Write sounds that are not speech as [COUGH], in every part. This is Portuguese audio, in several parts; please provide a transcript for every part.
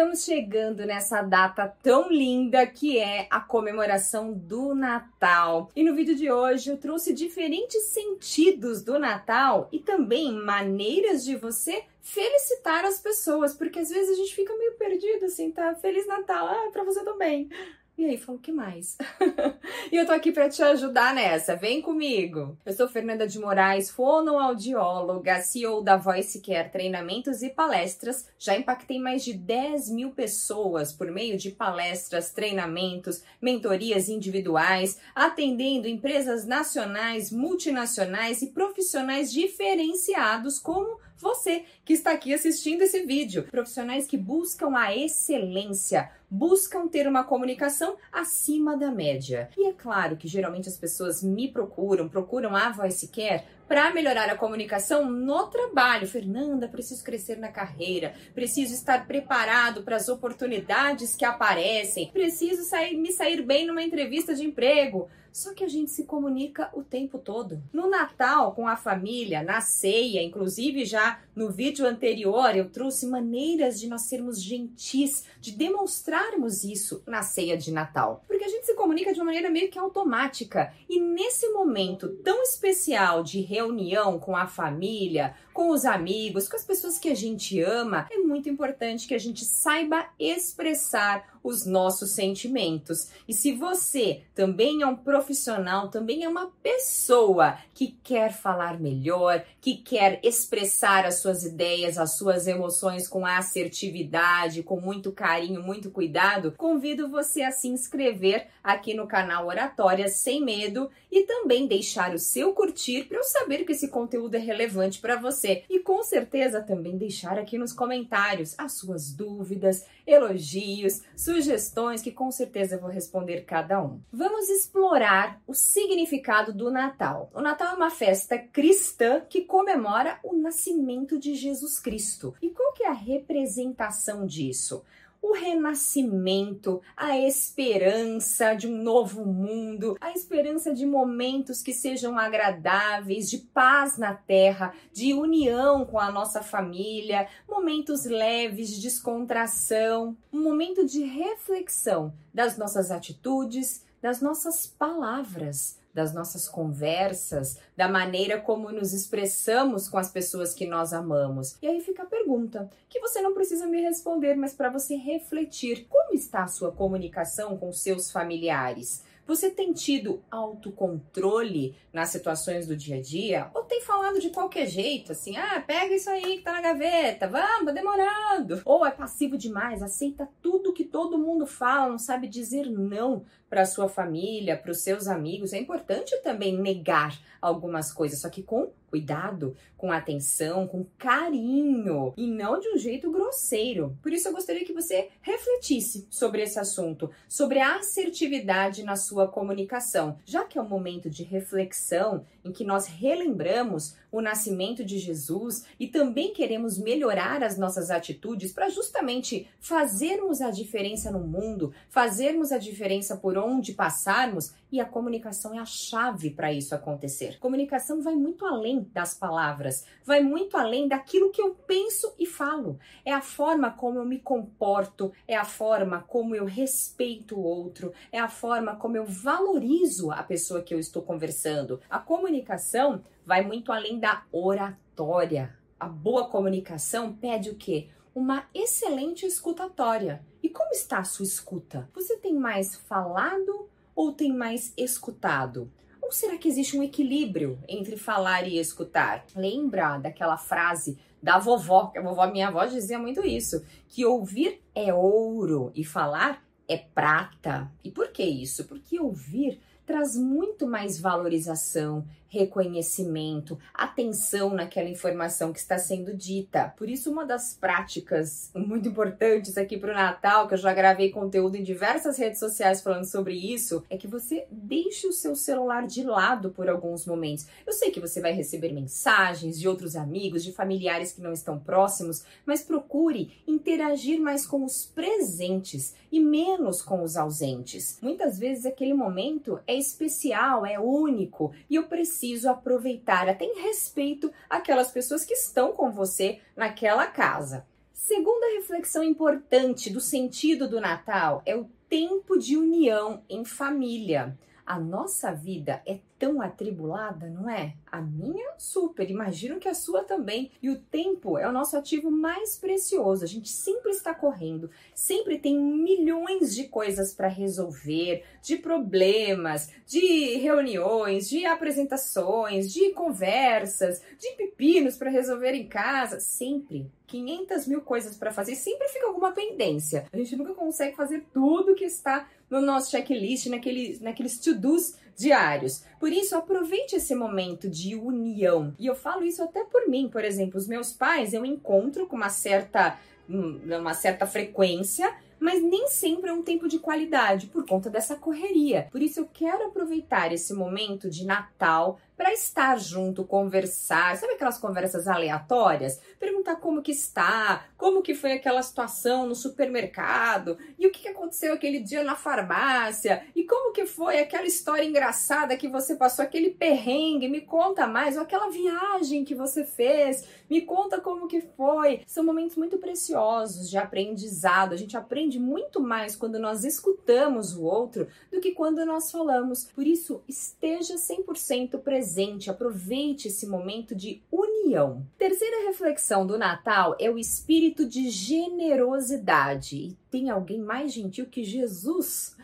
estamos chegando nessa data tão linda que é a comemoração do Natal. E no vídeo de hoje eu trouxe diferentes sentidos do Natal e também maneiras de você felicitar as pessoas, porque às vezes a gente fica meio perdido assim, tá? Feliz Natal, ah, para você também. E aí, falou, o que mais? [LAUGHS] e eu tô aqui para te ajudar nessa, vem comigo! Eu sou Fernanda de Moraes, fonoaudióloga, CEO da Voice Care Treinamentos e Palestras. Já impactei mais de 10 mil pessoas por meio de palestras, treinamentos, mentorias individuais, atendendo empresas nacionais, multinacionais e profissionais diferenciados como você que está aqui assistindo esse vídeo. Profissionais que buscam a excelência, buscam ter uma comunicação acima da média. E é claro que geralmente as pessoas me procuram, procuram a Voice Care para melhorar a comunicação no trabalho. Fernanda, preciso crescer na carreira, preciso estar preparado para as oportunidades que aparecem, preciso sair, me sair bem numa entrevista de emprego. Só que a gente se comunica o tempo todo. No Natal, com a família, na ceia, inclusive já no vídeo anterior, eu trouxe maneiras de nós sermos gentis, de demonstrarmos isso na ceia de Natal. Porque a gente se comunica de uma maneira meio que automática. E nesse momento tão especial de reunião com a família, com os amigos, com as pessoas que a gente ama, é muito importante que a gente saiba expressar os nossos sentimentos. E se você também é um profissional, também é uma pessoa que quer falar melhor, que quer expressar as suas ideias, as suas emoções com assertividade, com muito carinho, muito cuidado, convido você a se inscrever aqui no canal Oratórias Sem Medo e também deixar o seu curtir para eu saber que esse conteúdo é relevante para você. E com certeza também deixar aqui nos comentários as suas dúvidas, elogios, sugestões que com certeza vou responder cada um. Vamos explorar o significado do Natal. O Natal é uma festa cristã que comemora o nascimento de Jesus Cristo. E qual que é a representação disso? O renascimento, a esperança de um novo mundo, a esperança de momentos que sejam agradáveis, de paz na terra, de união com a nossa família, momentos leves de descontração, um momento de reflexão das nossas atitudes, das nossas palavras das nossas conversas, da maneira como nos expressamos com as pessoas que nós amamos. E aí fica a pergunta, que você não precisa me responder, mas para você refletir: como está a sua comunicação com seus familiares? Você tem tido autocontrole nas situações do dia a dia? Tem falado de qualquer jeito, assim, ah, pega isso aí que tá na gaveta, vamos, tá demorando. Ou é passivo demais, aceita tudo que todo mundo fala, não sabe dizer não para sua família, para os seus amigos. É importante também negar algumas coisas, só que com cuidado, com atenção, com carinho e não de um jeito grosseiro. Por isso eu gostaria que você refletisse sobre esse assunto, sobre a assertividade na sua comunicação, já que é um momento de reflexão em que nós relembramos precisamos o nascimento de Jesus e também queremos melhorar as nossas atitudes para justamente fazermos a diferença no mundo, fazermos a diferença por onde passarmos e a comunicação é a chave para isso acontecer. Comunicação vai muito além das palavras, vai muito além daquilo que eu penso e falo. É a forma como eu me comporto, é a forma como eu respeito o outro, é a forma como eu valorizo a pessoa que eu estou conversando. A comunicação vai muito além da oratória. A boa comunicação pede o quê? Uma excelente escutatória. E como está a sua escuta? Você tem mais falado ou tem mais escutado? Ou será que existe um equilíbrio entre falar e escutar? Lembra daquela frase da vovó, que a vovó, minha avó dizia muito isso, que ouvir é ouro e falar é prata. E por que isso? Porque ouvir traz muito mais valorização, reconhecimento, atenção naquela informação que está sendo dita. Por isso, uma das práticas muito importantes aqui para o Natal, que eu já gravei conteúdo em diversas redes sociais falando sobre isso, é que você deixe o seu celular de lado por alguns momentos. Eu sei que você vai receber mensagens de outros amigos, de familiares que não estão próximos, mas procure interagir mais com os presentes e menos com os ausentes. Muitas vezes aquele momento é especial, é único e eu preciso preciso aproveitar até em respeito àquelas pessoas que estão com você naquela casa. Segunda reflexão importante do sentido do Natal é o tempo de união em família. A nossa vida é tão atribulada, não é? A minha, super. Imagino que a sua também. E o tempo é o nosso ativo mais precioso. A gente sempre está correndo, sempre tem milhões de coisas para resolver, de problemas, de reuniões, de apresentações, de conversas, de pepinos para resolver em casa. Sempre 500 mil coisas para fazer, sempre fica alguma pendência. A gente nunca consegue fazer tudo que está no nosso checklist, naquele, naqueles to-dos diários. Por isso, aproveite esse momento de união. E eu falo isso até por mim, por exemplo, os meus pais eu encontro com uma certa, uma certa frequência mas nem sempre é um tempo de qualidade por conta dessa correria. Por isso eu quero aproveitar esse momento de Natal para estar junto, conversar, sabe aquelas conversas aleatórias? Perguntar como que está, como que foi aquela situação no supermercado, e o que aconteceu aquele dia na farmácia, e como que foi aquela história engraçada que você passou, aquele perrengue, me conta mais, ou aquela viagem que você fez, me conta como que foi. São momentos muito preciosos de aprendizado. A gente aprende muito mais quando nós escutamos o outro do que quando nós falamos. Por isso, esteja 100% presente aproveite esse momento de união. Terceira reflexão do Natal é o espírito de generosidade. E tem alguém mais gentil que Jesus?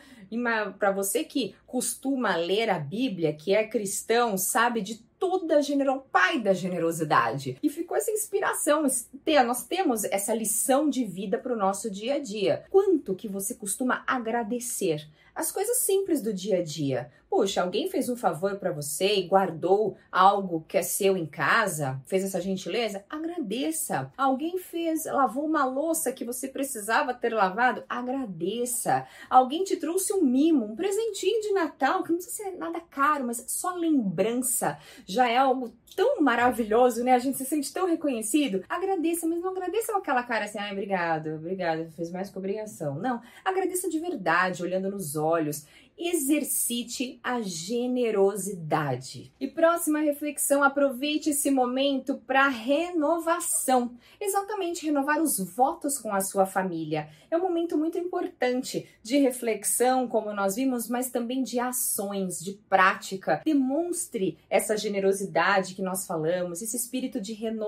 Para você que costuma ler a Bíblia, que é cristão, sabe de toda a generosidade, pai da generosidade. E ficou essa inspiração. Nós temos essa lição de vida para o nosso dia a dia. Quanto que você costuma agradecer? As coisas simples do dia a dia. Puxa, alguém fez um favor para você e guardou algo que é seu em casa, fez essa gentileza? Agradeça. Alguém fez, lavou uma louça que você precisava ter lavado? Agradeça. Alguém te trouxe um mimo, um presentinho de Natal, que não precisa ser nada caro, mas só lembrança já é algo tão maravilhoso, né? A gente se sente tão reconhecido. Agradeça, mas não agradeça com aquela cara assim, ai, obrigado, obrigado, fez mais que obrigação. Não, agradeça de verdade, olhando nos olhos exercite a generosidade. E próxima reflexão, aproveite esse momento para renovação. Exatamente, renovar os votos com a sua família. É um momento muito importante de reflexão, como nós vimos, mas também de ações, de prática. Demonstre essa generosidade que nós falamos, esse espírito de renovação,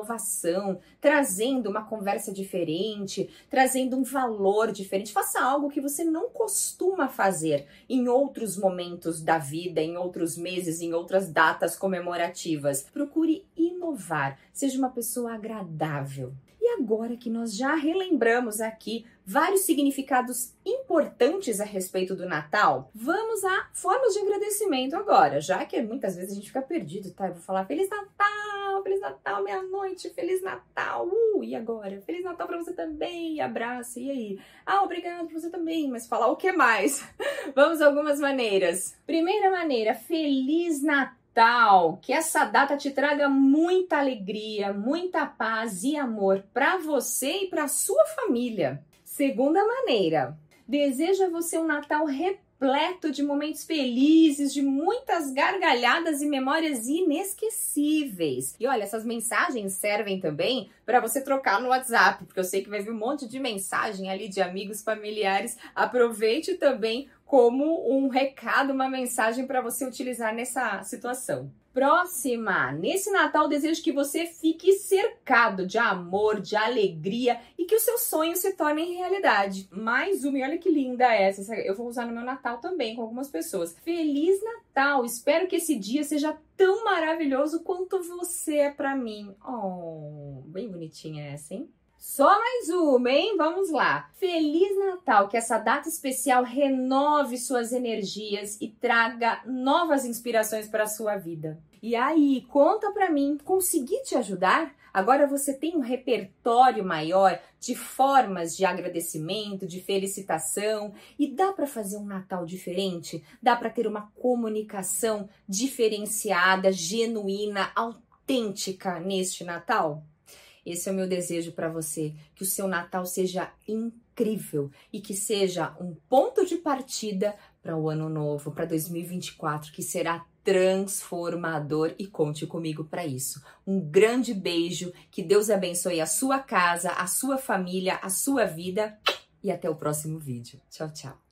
trazendo uma conversa diferente, trazendo um valor diferente. Faça algo que você não costuma fazer em outros momentos da vida, em outros meses, em outras datas comemorativas. Procure inovar, seja uma pessoa agradável. E agora que nós já relembramos aqui vários significados importantes a respeito do Natal, vamos a formas de agradecimento agora, já que muitas vezes a gente fica perdido, tá? Eu vou falar Feliz Natal, Feliz Natal, meia-noite, Feliz Natal, uh, e agora? Feliz Natal para você também, abraço, e aí? Ah, obrigado pra você também, mas falar o que mais? [LAUGHS] vamos a algumas maneiras. Primeira maneira, Feliz Natal, que essa data te traga muita alegria, muita paz e amor para você e para sua família. Segunda maneira, deseja você um Natal repleto de momentos felizes, de muitas gargalhadas e memórias inesquecíveis. E olha, essas mensagens servem também para você trocar no WhatsApp, porque eu sei que vai vir um monte de mensagem ali de amigos, familiares. Aproveite também como um recado, uma mensagem para você utilizar nessa situação. Próxima! Nesse Natal, desejo que você fique cercado de amor, de alegria e que os seus sonhos se tornem realidade. Mais uma, e olha que linda essa, eu vou usar no meu Natal também com algumas pessoas. Feliz Natal! Espero que esse dia seja tão maravilhoso quanto você é para mim. Oh, bem bonitinha essa, hein? Só mais uma, hein? Vamos lá. Feliz Natal, que essa data especial renove suas energias e traga novas inspirações para sua vida. E aí, conta para mim, consegui te ajudar? Agora você tem um repertório maior de formas de agradecimento, de felicitação e dá para fazer um Natal diferente? Dá para ter uma comunicação diferenciada, genuína, autêntica neste Natal? Esse é o meu desejo para você, que o seu Natal seja incrível e que seja um ponto de partida para o ano novo, para 2024, que será transformador e conte comigo para isso. Um grande beijo, que Deus abençoe a sua casa, a sua família, a sua vida e até o próximo vídeo. Tchau, tchau.